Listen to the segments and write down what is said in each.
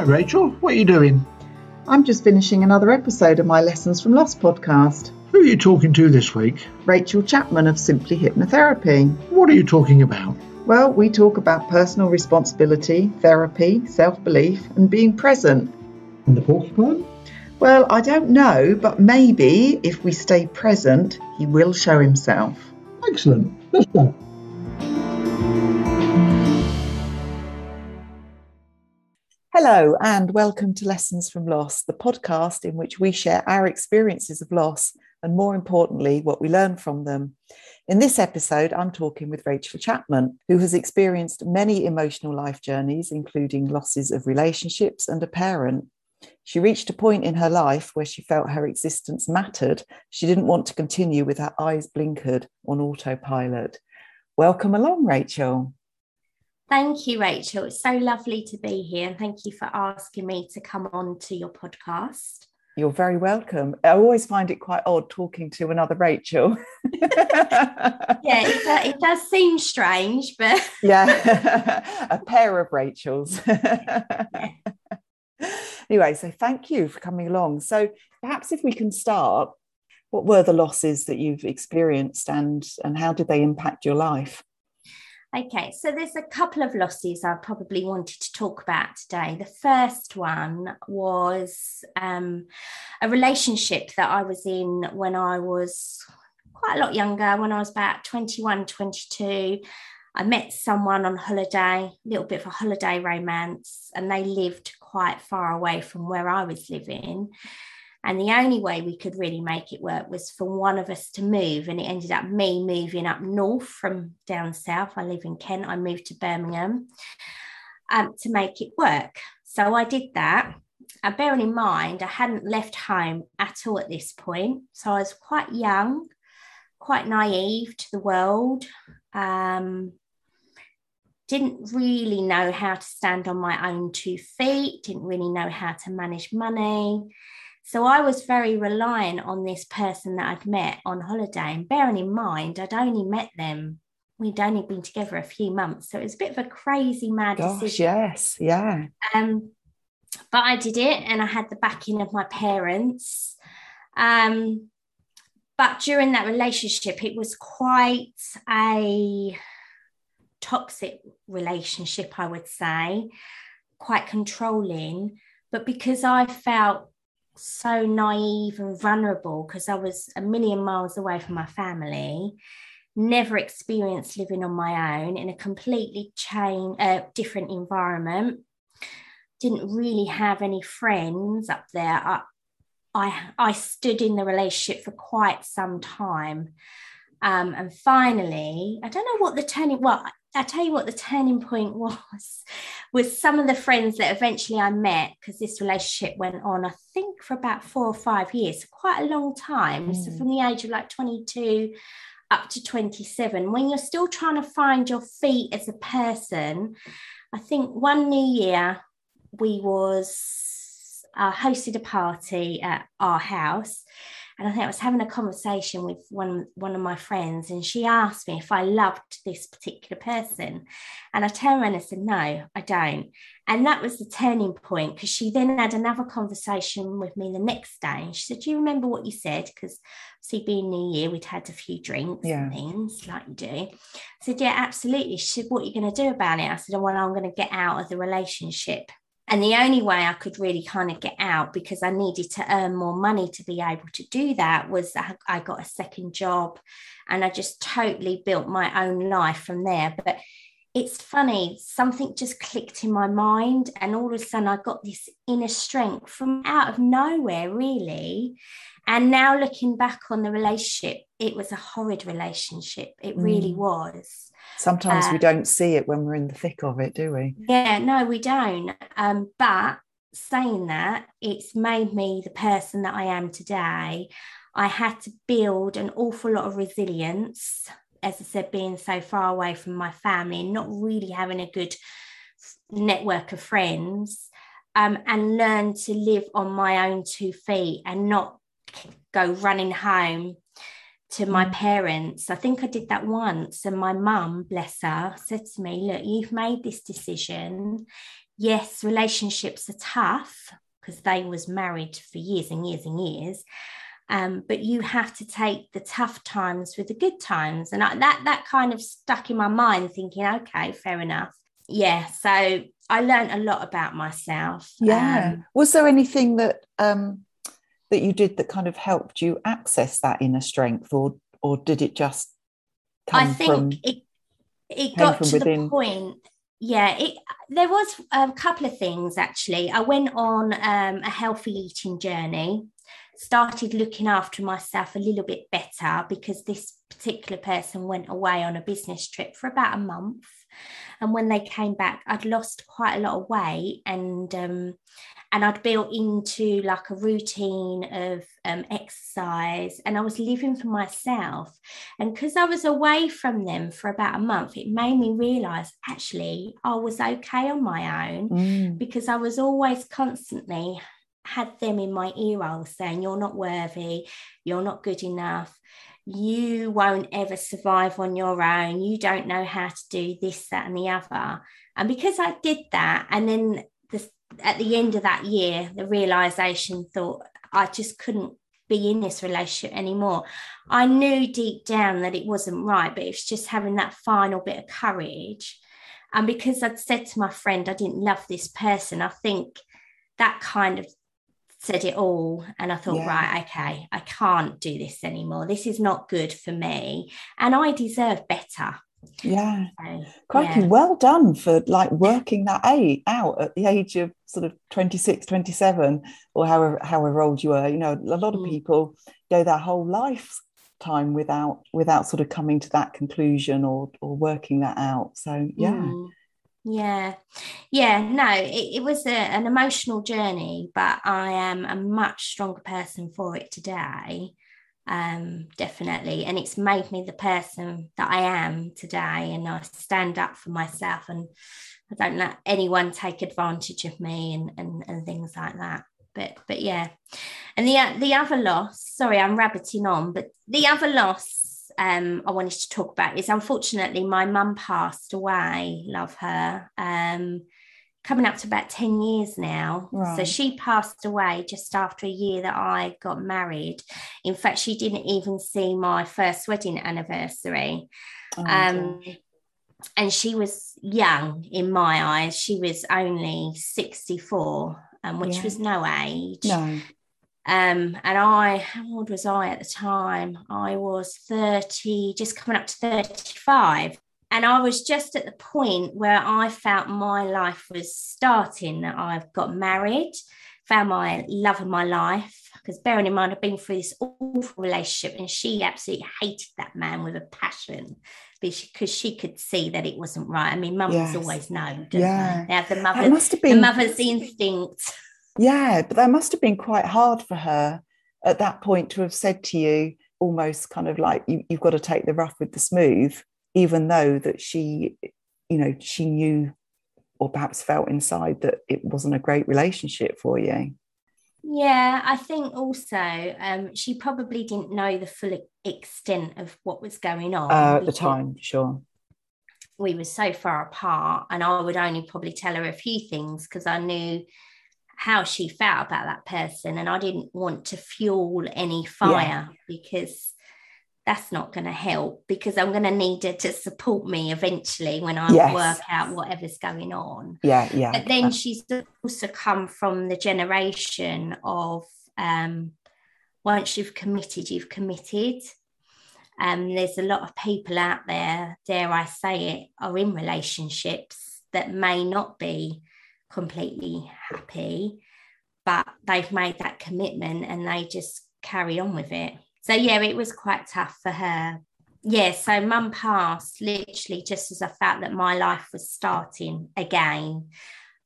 Hi, Rachel. What are you doing? I'm just finishing another episode of my Lessons from Loss podcast. Who are you talking to this week? Rachel Chapman of Simply Hypnotherapy. What are you talking about? Well, we talk about personal responsibility, therapy, self belief, and being present. And the porcupine? Well, I don't know, but maybe if we stay present, he will show himself. Excellent. Let's go. Hello, and welcome to Lessons from Loss, the podcast in which we share our experiences of loss and, more importantly, what we learn from them. In this episode, I'm talking with Rachel Chapman, who has experienced many emotional life journeys, including losses of relationships and a parent. She reached a point in her life where she felt her existence mattered. She didn't want to continue with her eyes blinkered on autopilot. Welcome along, Rachel. Thank you, Rachel. It's so lovely to be here. And thank you for asking me to come on to your podcast. You're very welcome. I always find it quite odd talking to another Rachel. yeah, it, does, it does seem strange, but. yeah, a pair of Rachels. anyway, so thank you for coming along. So perhaps if we can start, what were the losses that you've experienced and, and how did they impact your life? Okay, so there's a couple of losses I probably wanted to talk about today. The first one was um, a relationship that I was in when I was quite a lot younger, when I was about 21, 22. I met someone on holiday, a little bit of a holiday romance, and they lived quite far away from where I was living. And the only way we could really make it work was for one of us to move. And it ended up me moving up north from down south. I live in Kent. I moved to Birmingham um, to make it work. So I did that. And bearing in mind, I hadn't left home at all at this point. So I was quite young, quite naive to the world. Um, didn't really know how to stand on my own two feet, didn't really know how to manage money so I was very reliant on this person that I'd met on holiday. And bearing in mind, I'd only met them, we'd only been together a few months. So it was a bit of a crazy, mad Gosh, decision. Yes, yeah. Um, but I did it and I had the backing of my parents. Um, but during that relationship, it was quite a toxic relationship, I would say, quite controlling. But because I felt so naive and vulnerable because I was a million miles away from my family, never experienced living on my own in a completely chain, uh, different environment. Didn't really have any friends up there. I, I, I stood in the relationship for quite some time. Um, and finally, I don't know what the turning, well, I tell you what the turning point was was some of the friends that eventually I met because this relationship went on I think for about 4 or 5 years quite a long time mm. so from the age of like 22 up to 27 when you're still trying to find your feet as a person I think one new year we was uh, hosted a party at our house and I think I was having a conversation with one, one of my friends, and she asked me if I loved this particular person. And I turned around and said, No, I don't. And that was the turning point because she then had another conversation with me the next day. And she said, Do you remember what you said? Because see, being New Year, we'd had a few drinks yeah. and things like you do. I said, Yeah, absolutely. She said, What are you going to do about it? I said, Well, I'm going to get out of the relationship. And the only way I could really kind of get out because I needed to earn more money to be able to do that was I got a second job and I just totally built my own life from there. But it's funny, something just clicked in my mind, and all of a sudden I got this inner strength from out of nowhere, really. And now looking back on the relationship, it was a horrid relationship. It really mm. was. Sometimes uh, we don't see it when we're in the thick of it, do we? Yeah, no, we don't. Um, but saying that, it's made me the person that I am today. I had to build an awful lot of resilience, as I said, being so far away from my family and not really having a good network of friends, um, and learn to live on my own two feet and not go running home to my mm. parents. I think I did that once, and my mum, bless her, said to me, Look, you've made this decision. yes, relationships are tough because they was married for years and years and years. Um, but you have to take the tough times with the good times, and I, that that kind of stuck in my mind, thinking, okay, fair enough. Yeah, so I learned a lot about myself. Yeah. Um, Was there anything that um, that you did that kind of helped you access that inner strength, or or did it just come I think from? it it got to within? the point. Yeah, it there was a couple of things actually. I went on um, a healthy eating journey, started looking after myself a little bit better because this particular person went away on a business trip for about a month. And when they came back, I'd lost quite a lot of weight and um, and I'd built into like a routine of um, exercise and I was living for myself. And because I was away from them for about a month, it made me realize actually I was okay on my own Mm, because I was always constantly had them in my ear hole saying, You're not worthy, you're not good enough, you won't ever survive on your own, you don't know how to do this, that, and the other. And because I did that, and then the, at the end of that year, the realization thought I just couldn't be in this relationship anymore. I knew deep down that it wasn't right, but it's just having that final bit of courage. And because I'd said to my friend, I didn't love this person, I think that kind of said it all. And I thought, Yeah. right, okay, I can't do this anymore. This is not good for me. And I deserve better. yeah. So, Crikey, yeah. well done for like working that a- out at the age of sort of 26, 27, or however however old you were. You know, a lot of Mm. people go their whole lifetime without without sort of coming to that conclusion or or working that out. So yeah. Mm. Yeah, yeah, no, it, it was a, an emotional journey, but I am a much stronger person for it today. Um, definitely. And it's made me the person that I am today. And I stand up for myself and I don't let anyone take advantage of me and, and, and things like that. But but yeah. And the the other loss, sorry, I'm rabbiting on, but the other loss um, I wanted to talk about is unfortunately my mum passed away. Love her. Um, coming up to about 10 years now. So she passed away just after a year that I got married. In fact, she didn't even see my first wedding anniversary. Oh, Um, and she was young in my eyes. She was only 64, um, which Yeah. was no age. no. Um, and I, how old was I at the time? I was 30, just coming up to 35. And I was just at the point where I felt my life was starting, that I've got married, found my love of my life. Because bearing in mind, I've been through this awful relationship and she absolutely hated that man with a passion because she could see that it wasn't right. I mean, mums Yes. always know, don't Yeah. they? They have the mother, must have been... the mother's instinct. Yeah, but that must have been quite hard for her at that point to have said to you, almost kind of like you, you've got to take the rough with the smooth, even though that she, you know, she knew or perhaps felt inside that it wasn't a great relationship for you. Yeah, I think also um, she probably didn't know the full extent of what was going on Uh, at the time, sure. We were so far apart, and I would only probably tell her a few things because I knew how she felt about that person, and I didn't want to fuel any fire because that's not going to help. Because I'm going to need her to support me eventually when I Yes. work out whatever's going on. Yeah, yeah. But then she's also come from the generation of um, once you've committed, you've committed. Um, there's a lot of people out there, dare I say it, are in relationships that may not be completely happy, but they've made that commitment and they just carry on with it. So, yeah, it was quite tough for her. Yeah, so mum passed literally just as I felt that my life was starting again.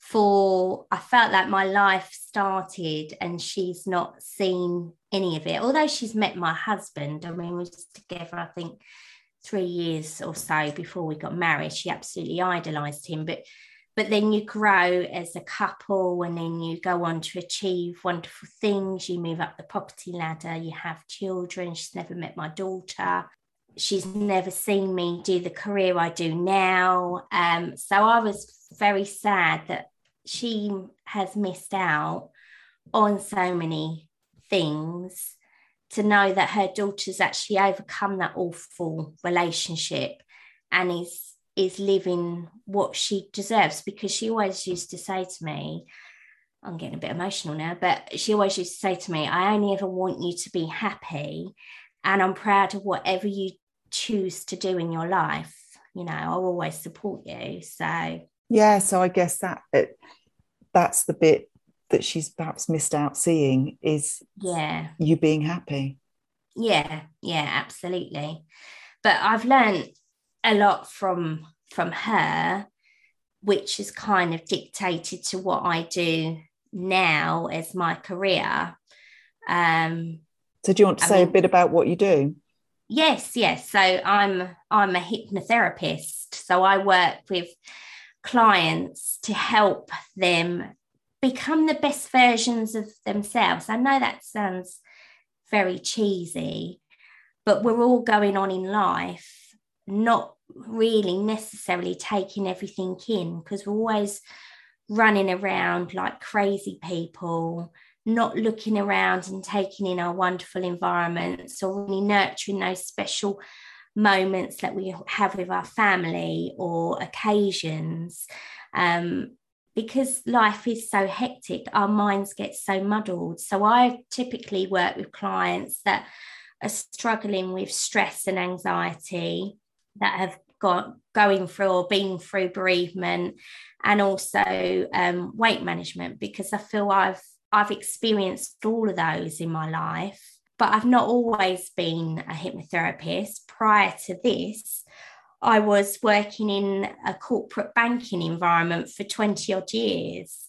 For I felt like my life started and she's not seen any of it. Although she's met my husband, I mean, we was together, I think, three years or so before we got married. She absolutely idolized him. But but then you grow as a couple and then you go on to achieve wonderful things. You move up the property ladder, you have children. She's never met my daughter she's never seen me do the career I do now. Um, so I was very sad that she has missed out on so many things to know that her daughter's actually overcome that awful relationship and is is living what she deserves because she always used to say to me I'm getting a bit emotional now but she always used to say to me I only ever want you to be happy and I'm proud of whatever you choose to do in your life. You know I'll always support you. So yeah so I guess that it, that's the bit that she's perhaps missed out seeing is yeah. you being happy. Yeah yeah absolutely. But I've learned a lot from from her which has kind of dictated to what I do now as my career. Um so do you want to I say mean, a bit about what you do? Yes yes. So i'm i'm a hypnotherapist. So i work with clients to help them become the best versions of themselves. I know that sounds very cheesy but we're all going on in life not really necessarily taking everything in because we're always running around like crazy people, not looking around and taking in our wonderful environments or really nurturing those special moments that we have with our family or occasions. Um, because life is so hectic, our minds get so muddled. So I typically work with clients that are struggling with stress and anxiety that have got going through or been through bereavement and also um, weight management because I feel I've I've experienced all of those in my life, but I've not always been a hypnotherapist. Prior to this, I was working in a corporate banking environment for 20 odd years.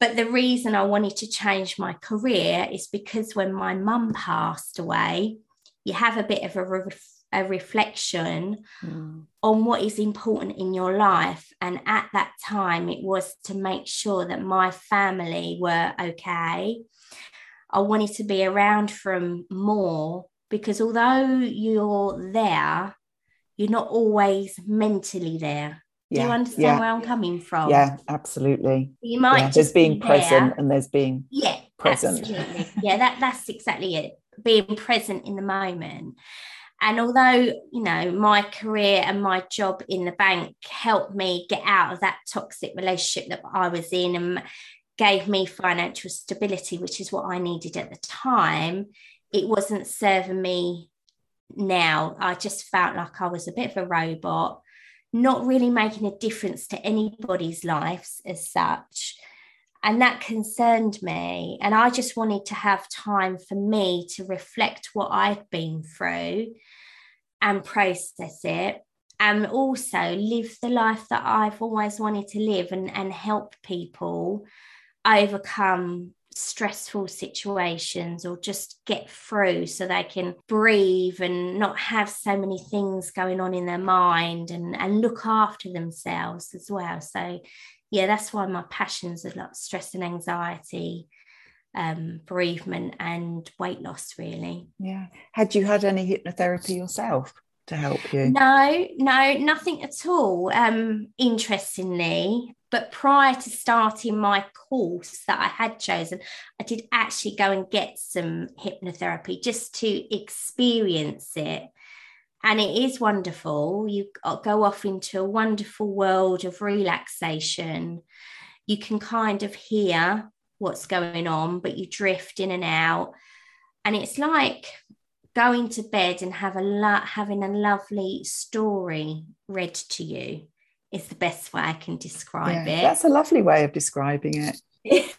But the reason I wanted to change my career is because when my mum passed away, you have a bit of a a reflection mm. on what is important in your life. And at that time, it was to make sure that my family were okay. I wanted to be around from more because although you're there, you're not always mentally there. Do you understand yeah. where I'm coming from? Yeah, absolutely. You might yeah, there's being be present there. and there's being yeah present. Absolutely. yeah, that that's exactly it. Being present in the moment. And although, you know, my career and my job in the bank helped me get out of that toxic relationship that I was in and gave me financial stability, which is what I needed at the time, it wasn't serving me now. I just felt like I was a bit of a robot, not really making a difference to anybody's lives as such. And that concerned me. And I just wanted to have time for me to reflect what I'd been through and process it. And also live the life that I've always wanted to live and, and help people overcome stressful situations or just get through so they can breathe and not have so many things going on in their mind and, and look after themselves as well. So yeah, that's why my passions are like stress and anxiety, um, bereavement, and weight loss, really. Yeah. Had you had any hypnotherapy yourself? to help you? No, no, nothing at all. Um, interestingly, but prior to starting my course that I had chosen, I did actually go and get some hypnotherapy just to experience it and it is wonderful. You uh, go off into a wonderful world of relaxation. You can kind of hear what's going on, but you drift in and out. And it's like going to bed and have a lo- having a lovely story read to you is the best way I can describe yeah, it. That's a lovely way of describing it.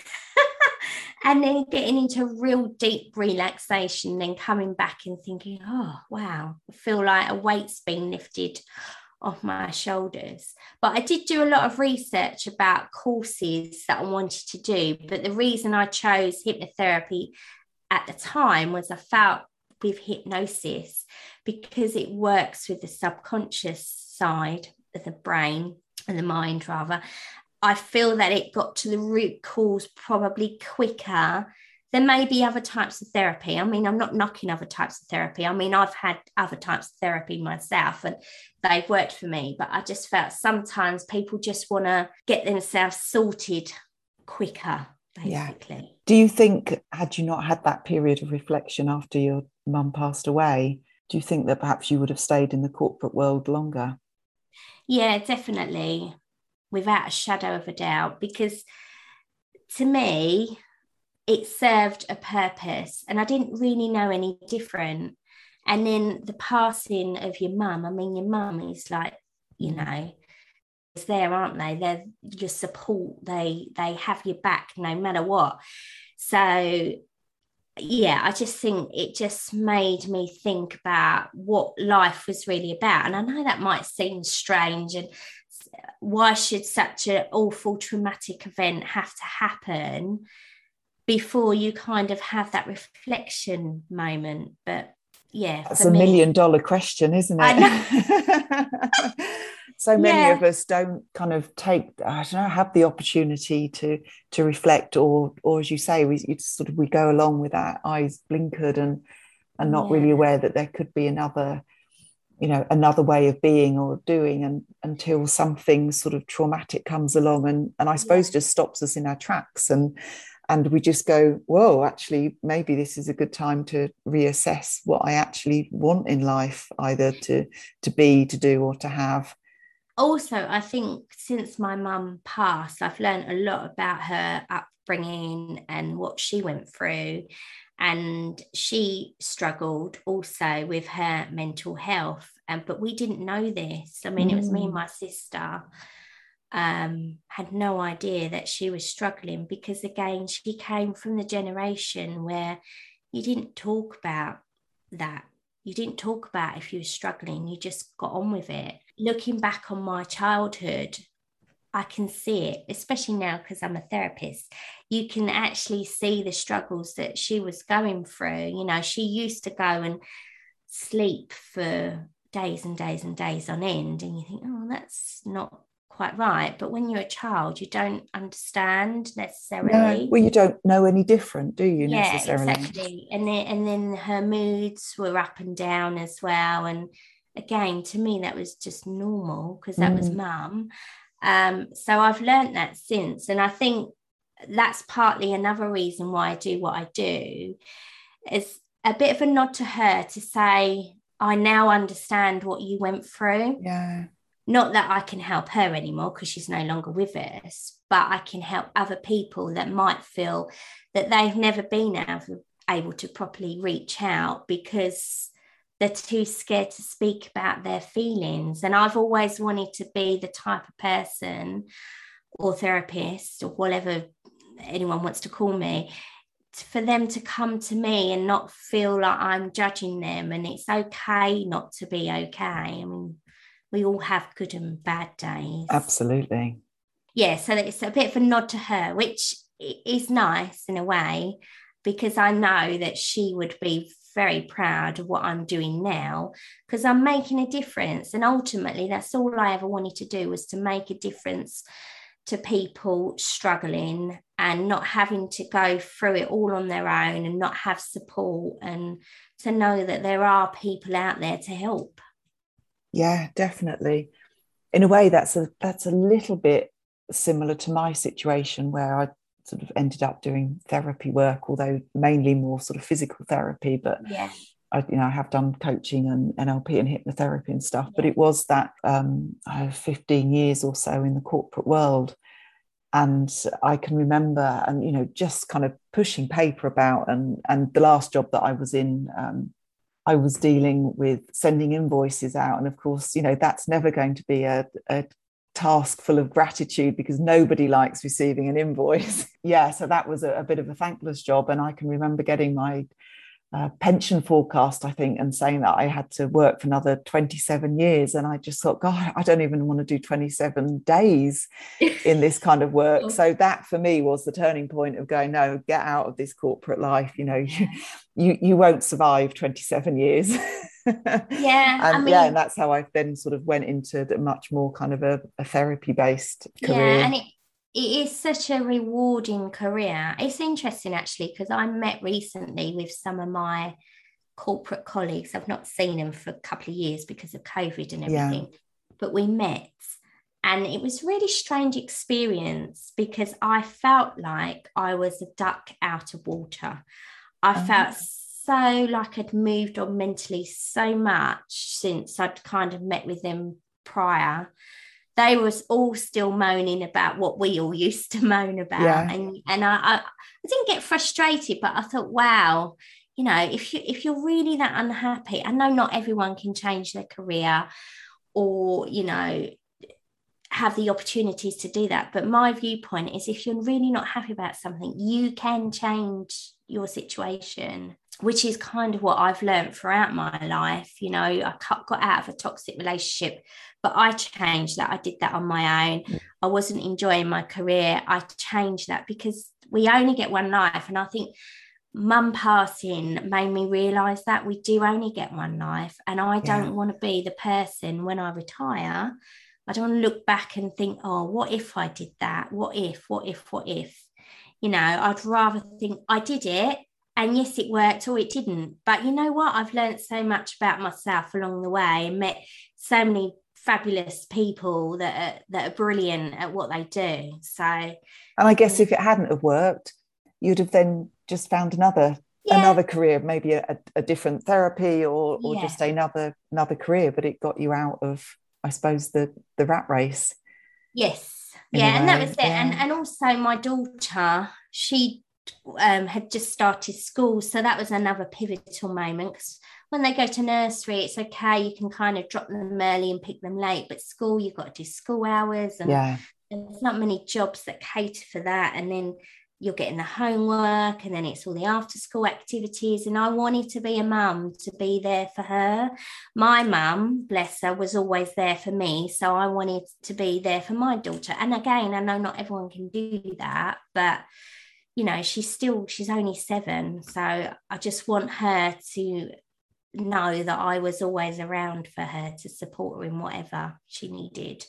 and then getting into real deep relaxation, then coming back and thinking, oh, wow, I feel like a weight's been lifted off my shoulders. But I did do a lot of research about courses that I wanted to do. But the reason I chose hypnotherapy at the time was I felt with hypnosis because it works with the subconscious side the brain and the mind, rather. I feel that it got to the root cause probably quicker there may be other types of therapy. I mean, I'm not knocking other types of therapy. I mean, I've had other types of therapy myself and they've worked for me, but I just felt sometimes people just want to get themselves sorted quicker, basically. Yeah. Do you think, had you not had that period of reflection after your mum passed away, do you think that perhaps you would have stayed in the corporate world longer? Yeah, definitely, without a shadow of a doubt, because to me, it served a purpose and I didn't really know any different. And then the passing of your mum, I mean, your mum is like, you know, it's there, aren't they? They're your support. They they have your back no matter what. So yeah, I just think it just made me think about what life was really about. And I know that might seem strange and why should such an awful traumatic event have to happen? before you kind of have that reflection moment. But yeah, that's a me, million dollar question, isn't it? so many yeah. of us don't kind of take i don't know have the opportunity to to reflect or or as you say we sort of we go along with our eyes blinkered and and not yeah. really aware that there could be another you know another way of being or doing and until something sort of traumatic comes along and and i suppose yeah. just stops us in our tracks and and we just go whoa actually maybe this is a good time to reassess what i actually want in life either to to be to do or to have also i think since my mum passed i've learned a lot about her upbringing and what she went through and she struggled also with her mental health and but we didn't know this i mean mm. it was me and mm. my sister um, had no idea that she was struggling because, again, she came from the generation where you didn't talk about that. You didn't talk about if you were struggling, you just got on with it. Looking back on my childhood, I can see it, especially now because I'm a therapist. You can actually see the struggles that she was going through. You know, she used to go and sleep for days and days and days on end, and you think, oh, that's not quite right. But when you're a child, you don't understand necessarily. No, well, you don't know any different, do you? Yeah, necessarily? exactly. And then and then her moods were up and down as well. And again, to me, that was just normal because that mm. was mum. Um, so I've learned that since, and I think that's partly another reason why I do what I do. Is a bit of a nod to her to say, I now understand what you went through. Yeah not that I can help her anymore because she's no longer with us, but I can help other people that might feel that they've never been able to properly reach out because they're too scared to speak about their feelings. And I've always wanted to be the type of person or therapist or whatever anyone wants to call me for them to come to me and not feel like I'm judging them and it's okay not to be okay. I mean, we all have good and bad days. Absolutely. Yeah, so it's a bit of a nod to her, which is nice in a way, because I know that she would be very proud of what I'm doing now because I'm making a difference. And ultimately, that's all I ever wanted to do was to make a difference to people struggling and not having to go through it all on their own and not have support and to know that there are people out there to help yeah definitely in a way that's a that's a little bit similar to my situation where i sort of ended up doing therapy work although mainly more sort of physical therapy but yeah I, you know, I have done coaching and NLP and hypnotherapy and stuff, but it was that um, I have 15 years or so in the corporate world. And I can remember, and you know, just kind of pushing paper about, and and the last job that I was in, um, I was dealing with sending invoices out. And of course, you know, that's never going to be a, a task full of gratitude because nobody likes receiving an invoice. yeah, so that was a, a, bit of a thankless job. And I can remember getting my uh, pension forecast, I think, and saying that I had to work for another 27 years. And I just thought, God, I don't even want to do 27 days in this kind of work. So that for me was the turning point of going, no, get out of this corporate life. You know, you, you, you won't survive 27 years. yeah. and I mean, yeah, and that's how I then sort of went into the much more kind of a, a therapy based career. Yeah, and it, it is such a rewarding career. It's interesting actually because I met recently with some of my corporate colleagues. I've not seen them for a couple of years because of COVID and everything, yeah. but we met. And it was really strange experience because I felt like I was a duck out of water. I uh-huh. felt so like I'd moved on mentally so much since I'd kind of met with them prior they was all still moaning about what we all used to moan about. Yeah. and and I, I, I didn't get frustrated but I thought wow you know if you if you're really that unhappy I know not everyone can change their career or you know have the opportunities to do that. But my viewpoint is if you're really not happy about something you can change your situation which is kind of what I've learned throughout my life. You know, I got out of a toxic relationship, but I changed that. I did that on my own. Mm. I wasn't enjoying my career. I changed that because we only get one life. And I think mum passing made me realize that we do only get one life. And I don't yeah. want to be the person when I retire. I don't want to look back and think, oh, what if I did that? What if, what if, what if? You know, I'd rather think I did it and yes it worked or it didn't. But you know what? I've learned so much about myself along the way and met so many fabulous people that are, that are brilliant at what they do. So and i guess if it hadn't have worked you'd have then just found another yeah. another career maybe a, a, different therapy or or yeah. just another another career but it got you out of i suppose the the rat race. Yes. Yeah and that was it. Yeah. and and also my daughter she um, had just started school. So that was another pivotal moment. because When they go to nursery, it's okay. You can kind of drop them early and pick them late. But school, you've got to do school hours. And yeah. there's not many jobs that cater for that. And then you're getting the homework and then it's all the after school activities and i wanted to be a mum to be there for her my mum bless her was always there for me so i wanted to be there for my daughter and again i know not everyone can do that but you know she's still she's only seven so i just want her to know that i was always around for her to support her in whatever she needed.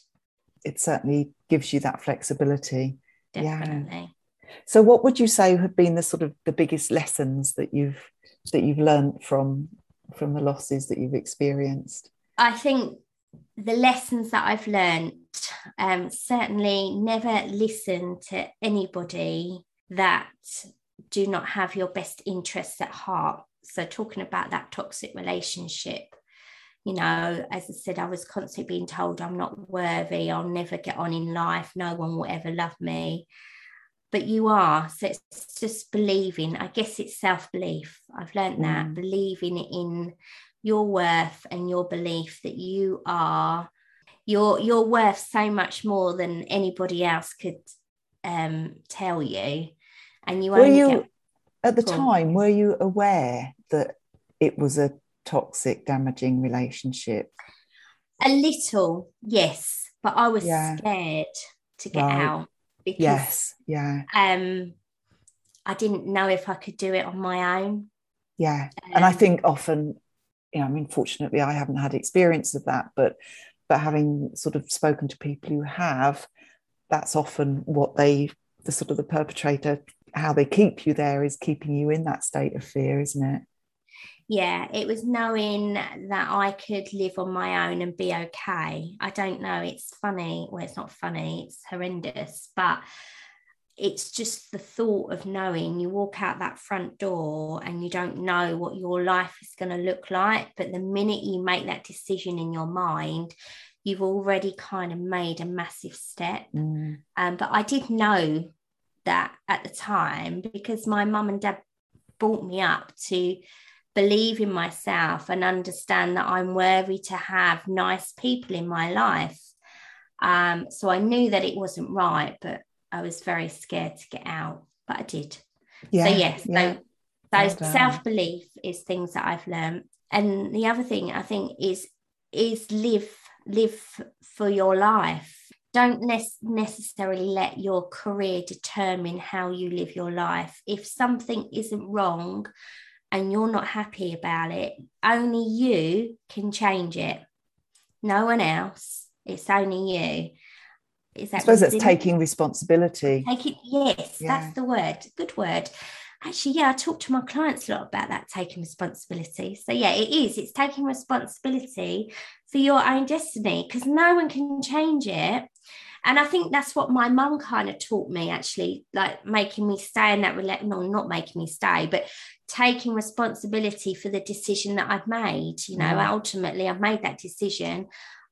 It certainly gives you that flexibility. Definitely. Yeah. so what would you say have been the sort of the biggest lessons that you've that you've learned from from the losses that you've experienced? I think the lessons that i've learned um, certainly never listen to anybody that do not have your best interests at heart. So, talking about that toxic relationship, you know, as I said, I was constantly being told I'm not worthy, I'll never get on in life, no one will ever love me. But you are. So, it's just believing. I guess it's self belief. I've learned that, mm. believing in your worth and your belief that you are you're you're worth so much more than anybody else could um, tell you and you were you get... at the time were you aware that it was a toxic damaging relationship a little yes but i was yeah. scared to get right. out because yes yeah um i didn't know if i could do it on my own yeah um, and i um, think often you know i mean fortunately i haven't had experience of that but but having sort of spoken to people who have that's often what they the sort of the perpetrator how they keep you there is keeping you in that state of fear, isn't it? Yeah, it was knowing that I could live on my own and be okay. I don't know, it's funny. Well, it's not funny, it's horrendous, but it's just the thought of knowing you walk out that front door and you don't know what your life is going to look like. But the minute you make that decision in your mind, you've already kind of made a massive step. Mm. Um, but I did know that at the time because my mum and dad brought me up to believe in myself and understand that I'm worthy to have nice people in my life. Um, so I knew that it wasn't right, but I was very scared to get out, but I did. Yeah, so yes, yeah. so, so well self belief is things that I've learned, and the other thing I think is is live live for your life don't ne- necessarily let your career determine how you live your life. If something isn't wrong and you're not happy about it, only you can change it. No one else. It's only you. is I suppose that's taking responsibility. Take it, yes, Yeah. that's the word. Good word. Actually, yeah, I talk to my clients a lot about that taking responsibility. So, yeah, it is. It's taking responsibility for your own destiny because no one can change it. And I think that's what my mum kind of taught me, actually, like making me stay in that relationship. No, not making me stay, but taking responsibility for the decision that I've made. You know, Mm. ultimately, I've made that decision.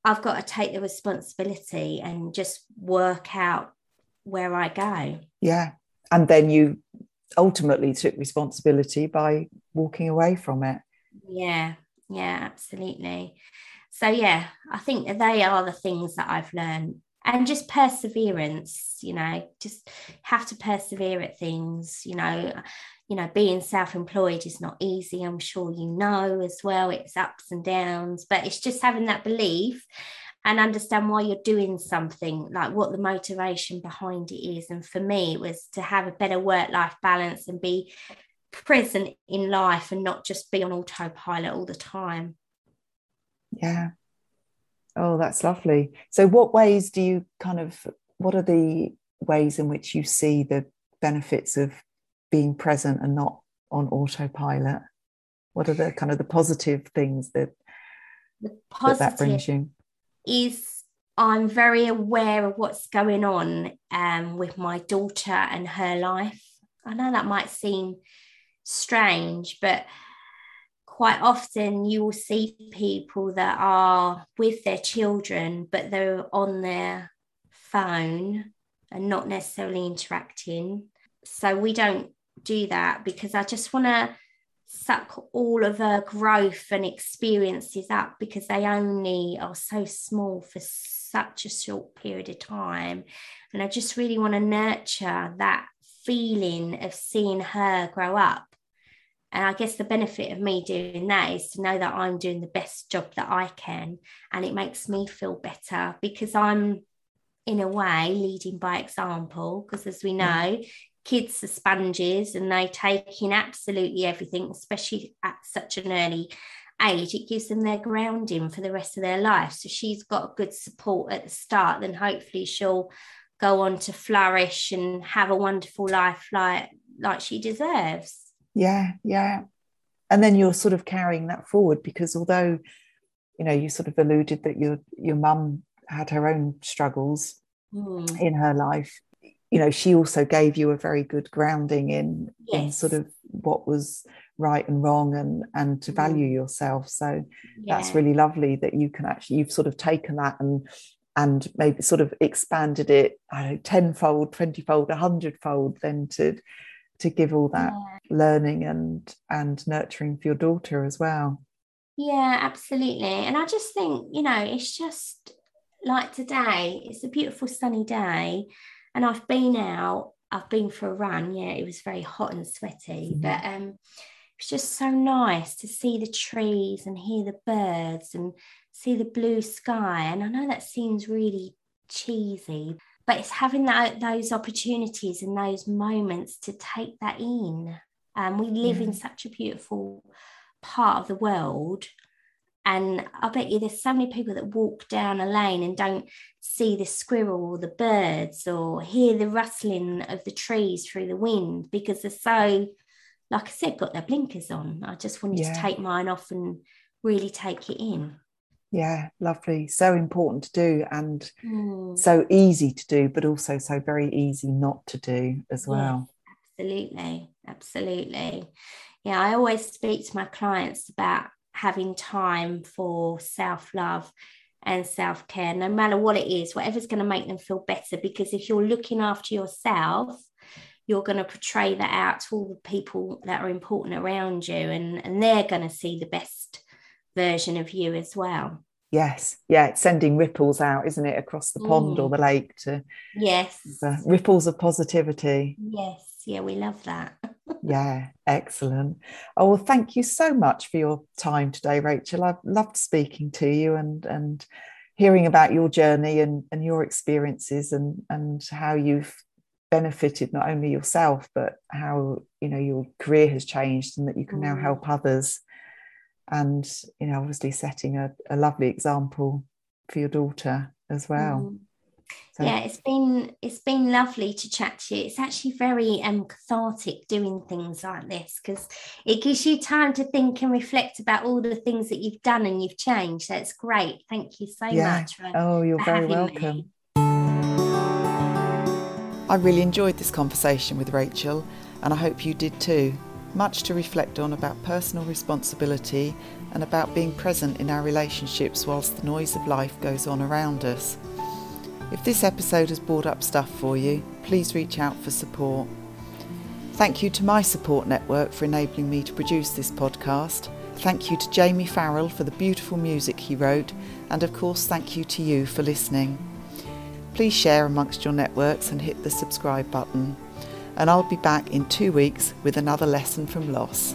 I've got to take the responsibility and just work out where I go. Yeah. And then you ultimately took responsibility by walking away from it. Yeah, yeah, absolutely. So, yeah, I think they are the things that I've learned. And just perseverance, you know, just have to persevere at things, you know. You know, being self employed is not easy. I'm sure you know as well. It's ups and downs, but it's just having that belief and understand why you're doing something, like what the motivation behind it is. And for me, it was to have a better work life balance and be present in life and not just be on autopilot all the time. Yeah. Oh, that's lovely. So, what ways do you kind of, what are the ways in which you see the benefits of being present and not on autopilot? What are the kind of the positive things that The that, that brings you? Is I'm very aware of what's going on um, with my daughter and her life. I know that might seem strange, but quite often you will see people that are with their children, but they're on their phone and not necessarily interacting. So we don't do that because I just want to suck all of her growth and experiences up because they only are so small for such a short period of time. And I just really want to nurture that feeling of seeing her grow up. And I guess the benefit of me doing that is to know that I'm doing the best job that I can. And it makes me feel better because I'm, in a way, leading by example. Because as we know, kids are sponges and they take in absolutely everything, especially at such an early age. It gives them their grounding for the rest of their life. So she's got good support at the start, then hopefully she'll go on to flourish and have a wonderful life like like she deserves. Yeah, yeah. And then you're sort of carrying that forward because although, you know, you sort of alluded that your your mum had her own struggles Mm. in her life, you know, she also gave you a very good grounding in in sort of what was right and wrong and and to value Mm. yourself. So that's really lovely that you can actually you've sort of taken that and and maybe sort of expanded it, I don't know, tenfold, twentyfold, a hundredfold, then to to give all that Yeah. learning and and nurturing for your daughter as well. Yeah, absolutely. And I just think, you know, it's just like today, it's a beautiful sunny day, and I've been out, I've been for a run. Yeah, it was very hot and sweaty, Mhm. but um it's just so nice to see the trees and hear the birds and see the blue sky. And I know that seems really cheesy, but it's having that those opportunities and those moments to take that in. Um, we live in such a beautiful part of the world. And I bet you there's so many people that walk down a lane and don't see the squirrel or the birds or hear the rustling of the trees through the wind because they're so, like I said, got their blinkers on. I just wanted Yeah. to take mine off and really take it in. Yeah, lovely. So important to do and Mm, so easy to do, but also so very easy not to do as well. absolutely. Absolutely. Yeah, I always speak to my clients about having time for self love and self care, no matter what it is, whatever's going to make them feel better. Because if you're looking after yourself, you're going to portray that out to all the people that are important around you, and, and they're going to see the best version of you as well. Yes. Yeah, it's sending ripples out, isn't it, across the pond or Mm. the lake to Yes. the ripples of positivity. Yes. Yeah, we love that. Yeah, excellent. Oh, well, thank you so much for your time today, Rachel. I've loved speaking to you and and hearing about your journey and, and your experiences and and how you've benefited not only yourself but how you know your career has changed and that you can now Mm. help others and you know obviously setting a, a lovely example for your daughter as well. Mm. So. Yeah, it's been it's been lovely to chat to you. It's actually very um cathartic doing things like this because it gives you time to think and reflect about all the things that you've done and you've changed. That's great. Thank you so yeah. much. For, oh, you're very welcome. Me. I really enjoyed this conversation with Rachel, and I hope you did too. Much to reflect on about personal responsibility and about being present in our relationships whilst the noise of life goes on around us. If this episode has brought up stuff for you, please reach out for support. Thank you to my support network for enabling me to produce this podcast. Thank you to Jamie Farrell for the beautiful music he wrote, and of course, thank you to you for listening. Please share amongst your networks and hit the subscribe button. And I'll be back in two weeks with another lesson from loss.